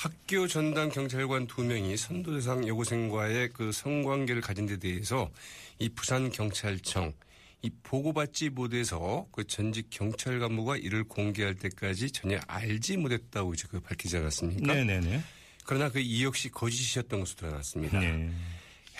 학교 전담 경찰관 두 명이 선도 대상 여고생과의 그 성관계를 가진 데 대해서 이 부산 경찰청 이 보고받지 못해서 그 전직 경찰 간부가 이를 공개할 때까지 전혀 알지 못했다고 이제 그 밝히지 않았습니까? 네네네. 그러나 그 이 역시 거짓이었던 것으로 드러났습니다. 네.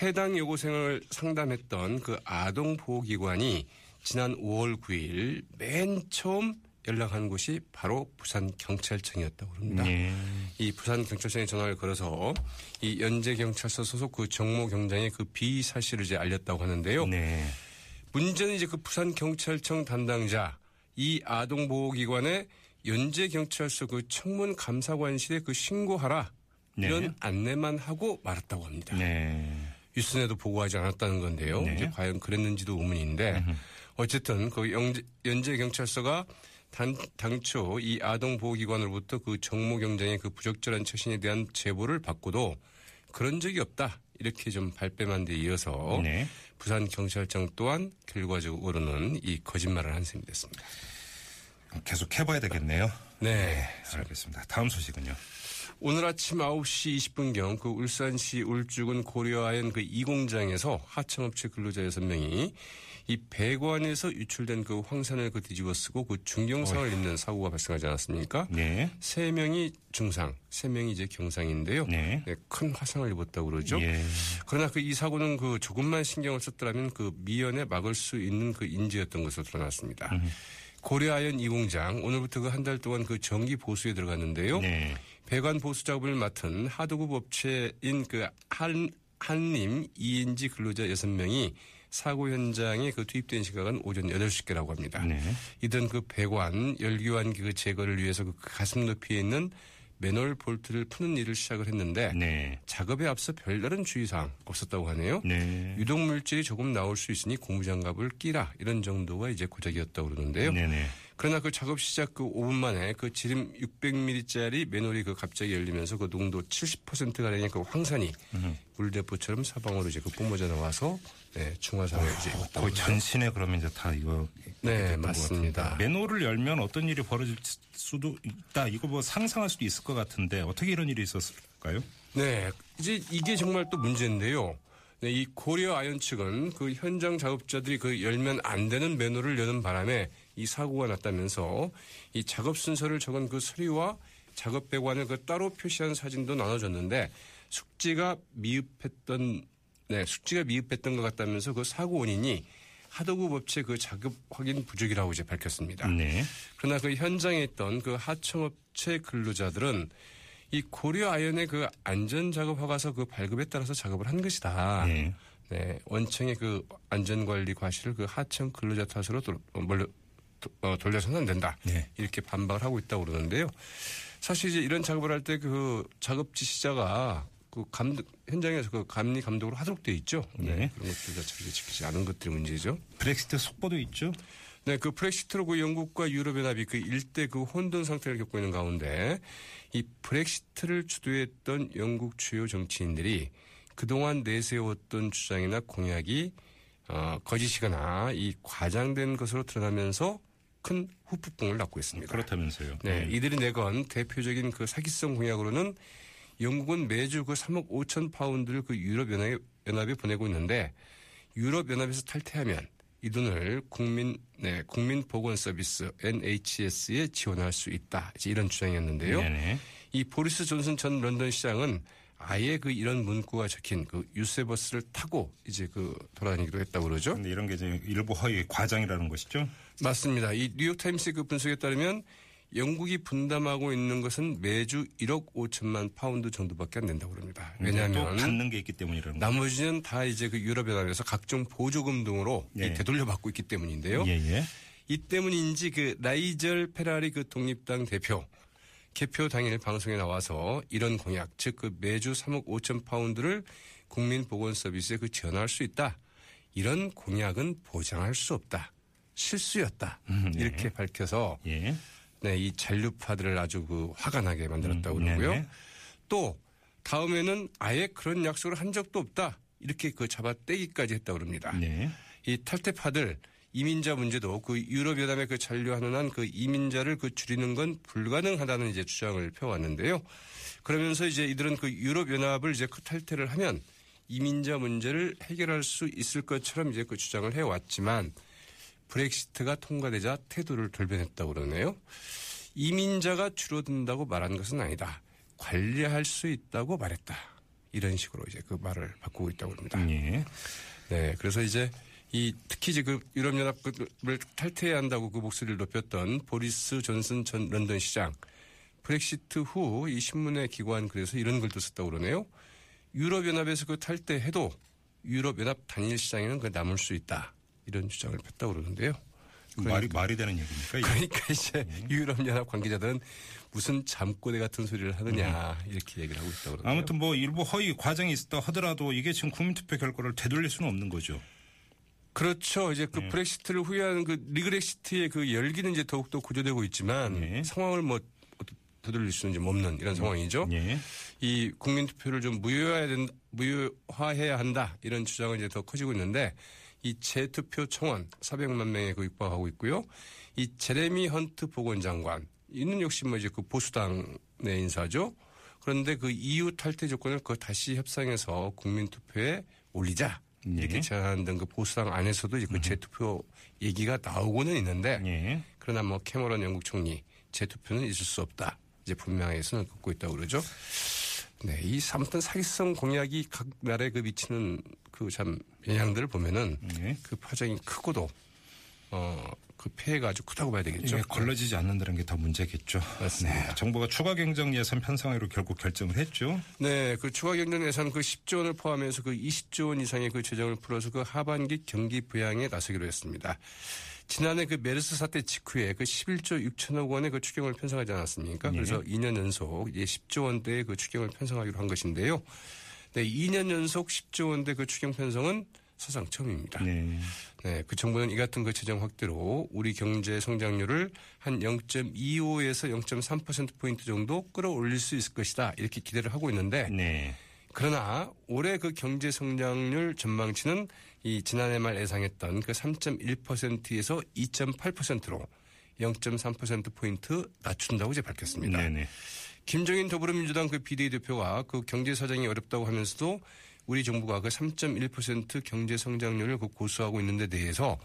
해당 여고생을 상담했던 그 아동보호기관이 지난 5월 9일 맨 처음 연락한 곳이 바로 부산 경찰청이었다고 합니다. 네. 이 부산 경찰청에 전화를 걸어서 이 연제 경찰서 소속 그 정모 경장의 그 비사실을 이제 알렸다고 하는데요. 네. 문제는 이제 그 부산 경찰청 담당자 이 아동보호기관의 연제 경찰서 그 청문 감사관실에 그 신고하라 네. 이런 안내만 하고 말았다고 합니다. 네. 뉴스에도 보고하지 않았다는 건데요. 네. 이제 과연 그랬는지도 의문인데 어쨌든 그 연제 경찰서가 단, 당초 이 아동보호기관으로부터 그 정모 경장의 그 부적절한 처신에 대한 제보를 받고도 그런 적이 없다. 이렇게 좀 발뺌한 데 이어서 네. 부산 경찰청 또한 결과적으로는 이 거짓말을 한 셈이 됐습니다. 계속 해봐야 되겠네요. 네. 알겠습니다. 다음 소식은요. 오늘 아침 9시 20분경 그 울산시 울주군 고려아현 그 이공장에서 하청업체 근로자 6명이 이 배관에서 유출된 그 황산을 그 뒤집어 쓰고 그 중경상을 입는 사고가 발생하지 않았습니까? 네. 세 명이 중상, 세 명이 이제 경상인데요. 네. 네, 큰 화상을 입었다고 그러죠. 예. 그러나 그 이 사고는 그 조금만 신경을 썼더라면 그 미연에 막을 수 있는 그 인재였던 것으로 드러났습니다. 고려아연 이공장 오늘부터 그 한 달 동안 그 정기 보수에 들어갔는데요. 네. 배관 보수 작업을 맡은 하도급 업체인 그 한, 한림 2인지 근로자 6명이 사고 현장에 그 투입된 시각은 오전 8시께라고 합니다. 네. 이들은 그 배관 열기환 그 제거를 위해서 그 가슴 높이에 있는 맨홀 볼트를 푸는 일을 시작을 했는데 네. 작업에 앞서 별다른 주의사항 없었다고 하네요. 네. 유독 물질이 조금 나올 수 있으니 고무장갑을 끼라 이런 정도가 이제 고작이었다고 그러는데요. 네네. 그러나 그 작업 시작 그 5분 만에 그 지름 600ml짜리 맨홀이 그 갑자기 열리면서 그 농도 70%가량의 그 황산이 물대포처럼 사방으로 이제 그 뿜어져 나와서 네, 중화상에 이제 아, 거의 전신에 그러면 이제 다 이거. 네, 맞습니다. 맨홀을 열면 어떤 일이 벌어질 수도 있다. 이거 뭐 상상할 수도 있을 것 같은데 어떻게 이런 일이 있었을까요? 네, 이제 이게 정말 또 문제인데요. 네, 이 고려 아연 측은 그 현장 작업자들이 그 열면 안 되는 맨홀을 여는 바람에 이 사고가 났다면서 이 작업 순서를 적은 그 서류와 작업 배관을 그 따로 표시한 사진도 나눠줬는데 숙지가 미흡했던 네, 숙지가 미흡했던 것 같다면서 그 사고 원인이 하도급 업체 그 작업 확인 부족이라고 이제 밝혔습니다. 네. 그러나 그 현장에 있던 그 하청업체 근로자들은 이 고려 아연의 그 안전 작업 허가서 그 발급에 따라서 작업을 한 것이다. 네. 네, 원청의 그 안전 관리 과실을 그 하청 근로자 탓으로 도- 어, 돌려서는 안 된다. 네. 이렇게 반박을 하고 있다고 그러는데요. 사실 이제 이런 작업을 할 때 그 작업 지시자가 그 감독 현장에서 그 감리 감독으로 하도록 돼 있죠. 네. 그런 것들 자체를 지키지 않은 것들이 문제죠. 브렉시트 속보도 있죠? 네, 그 브렉시트로 그 영국과 유럽연합이 그 일대 그 혼돈 상태를 겪고 있는 가운데 이 브렉시트를 주도했던 영국 주요 정치인들이 그동안 내세웠던 주장이나 공약이 어, 거짓이거나 이 과장된 것으로 드러나면서 큰 후폭풍을 낳고 있습니다. 그렇다면서요. 네, 이들이 내건 대표적인 그 사기성 공약으로는 영국은 매주 그 3억 5천 파운드를 그 유럽연합에 연합에 보내고 있는데 유럽연합에서 탈퇴하면 이 돈을 국민 네 국민 보건 서비스 NHS에 지원할 수 있다 이제 이런 주장이었는데요. 네네. 이 보리스 존슨 전 런던 시장은 아예 그 이런 문구가 적힌 그 유세버스를 타고 이제 그 돌아다니기도 했다고 그러죠. 근데 이런 게 이제 일부 허위 과장이라는 것이죠? 맞습니다. 이 뉴욕타임스의 그 분석에 따르면 영국이 분담하고 있는 것은 매주 1억 5천만 파운드 정도밖에 안 된다고 그럽니다. 또 왜냐하면 받는 게 있기 때문이라는. 나머지는 다 이제 그 유럽연합에서 각종 보조금 등으로 이 예. 되돌려 받고 있기 때문인데요. 예, 예. 이 때문인지 그 라이절 페라리 그 독립당 대표 개표 당일 방송에 나와서 이런 공약, 즉 그 매주 3억 5천 파운드를 국민 보건 서비스에 그 지원할 수 있다. 이런 공약은 보장할 수 없다. 실수였다. 음, 네. 이렇게 밝혀서 예. 네, 이 잔류파들을 아주 그 화가 나게 만들었다고 음, 그러고요. 네네. 또 다음에는 아예 그런 약속을 한 적도 없다. 이렇게 그 잡아떼기까지 했다고 그럽니다. 네. 이 탈퇴파들 이민자 문제도 그 유럽연합에 그 잔류하는 한 그 이민자를 그 줄이는 건 불가능하다는 이제 주장을 펴왔는데요. 그러면서 이제 이들은 그 유럽연합을 이제 그 탈퇴를 하면 이민자 문제를 해결할 수 있을 것처럼 이제 그 주장을 해왔지만 브렉시트가 통과되자 태도를 돌변했다고 그러네요. 이민자가 줄어든다고 말한 것은 아니다. 관리할 수 있다고 말했다. 이런 식으로 이제 그 말을 바꾸고 있다고 합니다. 예. 네, 그래서 이제 이 특히 그 유럽연합을 탈퇴해야 한다고 그 목소리를 높였던 보리스 존슨 전 런던 시장 브렉시트 후 이 신문에 기고한 글에서 이런 글도 썼다고 그러네요. 유럽연합에서 그 탈퇴해도 유럽연합 단일 시장에는 그 남을 수 있다. 이런 주장을 폈다고 그러는데요. 말이 말이 되는 얘기입니까? 이게? 그러니까 이제 유럽연합 관계자들은 무슨 잠꼬대 같은 소리를 하느냐 이렇게 얘기를 하고 있다고 그러네요. 아무튼 뭐 일부 허위 과정이 있었다 하더라도 이게 지금 국민투표 결과를 되돌릴 수는 없는 거죠. 그렇죠. 이제 그 브렉시트를 후회하는 그 리그렉시트의 그 열기는 이제 더욱더 고조되고 있지만 예. 상황을 뭐 되돌릴 수는 좀 없는 이런 상황이죠. 예. 이 국민 투표를 좀 무효화해야 된 무효화해야 한다 이런 주장은 이제 더 커지고 있는데 이 재투표 청원 400만 명에 그 육박하고 있고요. 이 제레미 헌트 보건장관 이는 역시 뭐 이제 그 보수당 내 인사죠. 그런데 그 EU 탈퇴 조건을 그 다시 협상해서 국민 투표에 올리자 이렇게 네. 제안한 등그 보수당 안에서도 이제 그 재투표 얘기가 나오고는 있는데 예. 그러나 뭐 캐머런 영국 총리 재투표는 있을 수 없다. 이제 분명하게 선을 긋고 있다고 그러죠. 네, 이 아무튼 사기성 공약이 각 나라에 그 미치는 그 참 영향들을 보면은 예. 그 파장이 크고도 어 그 폐해가 아주 크다고 봐야 되겠죠. 이게 걸러지지 않는다는 게 더 문제겠죠. 맞습니다. 네, 정부가 추가 경정 예산 편성하기로 결국 결정을 했죠. 네, 그 추가 경정 예산 그 10조 원을 포함해서 그 20조 원 이상의 그 재정을 풀어서 그 하반기 경기 부양에 나서기로 했습니다. 지난해 그 메르스 사태 직후에 그 11조 6천억 원의 그 추경을 편성하지 않았습니까? 네. 그래서 2년 연속 이제 10조 원대의 그 추경을 편성하기로 한 것인데요. 네, 2년 연속 10조 원대 그 추경 편성은 사상 처음입니다. 네. 네, 그 정부는 이 같은 그 재정 확대로 우리 경제 성장률을 한 0.25에서 0.3% 포인트 정도 끌어올릴 수 있을 것이다. 이렇게 기대를 하고 있는데 네. 그러나 올해 그 경제 성장률 전망치는 이 지난해 말 예상했던 그 3.1%에서 2.8%로 0.3% 포인트 낮춘다고 이제 밝혔습니다. 네네. 김정인 더불어민주당 그 비대위 대표가 그 경제 사정이 어렵다고 하면서도 우리 정부가 그 3.1% 경제 성장률을 그 고수하고 있는데 대해서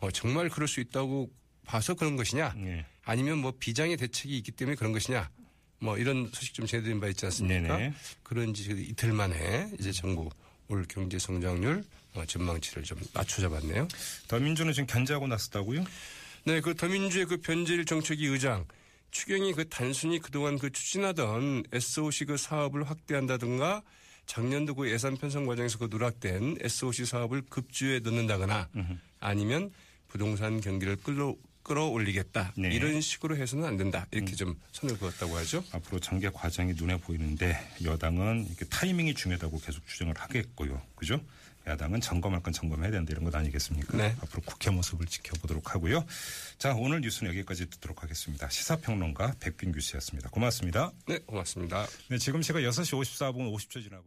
어, 정말 그럴 수 있다고 봐서 그런 것이냐 네. 아니면 뭐 비장의 대책이 있기 때문에 그런 것이냐 뭐 이런 소식 좀 전해드린 바 있지 않습니까? 네네. 그런지 그 이틀 만에 이제 정부 올 경제 성장률 어, 전망치를 좀 낮춰잡았네요. 더민주는 지금 견제하고 났었다고요? 네, 그 더민주의 그 변재일 정책위 의장 추경이 그 단순히 그동안 그 추진하던 SOC 그 사업을 확대한다든가 작년도 그 예산 편성 과정에서 그 누락된 SOC 사업을 급주에 넣는다거나 아니면 부동산 경기를 끌어 끌어올리겠다 네. 이런 식으로 해서는 안 된다 이렇게 좀 선을 그었다고 하죠. 앞으로 전개 과정이 눈에 보이는데 여당은 이렇게 타이밍이 중요하다고 계속 주장을 하겠고요. 그죠? 야당은 점검할 건 점검해야 된다 이런 것 아니겠습니까? 네. 앞으로 국회 모습을 지켜보도록 하고요. 자, 오늘 뉴스는 여기까지 듣도록 하겠습니다. 시사평론가 백빈 교수였습니다. 고맙습니다. 네, 고맙습니다. 네, 지금 시각 6시 54분 50초 지나고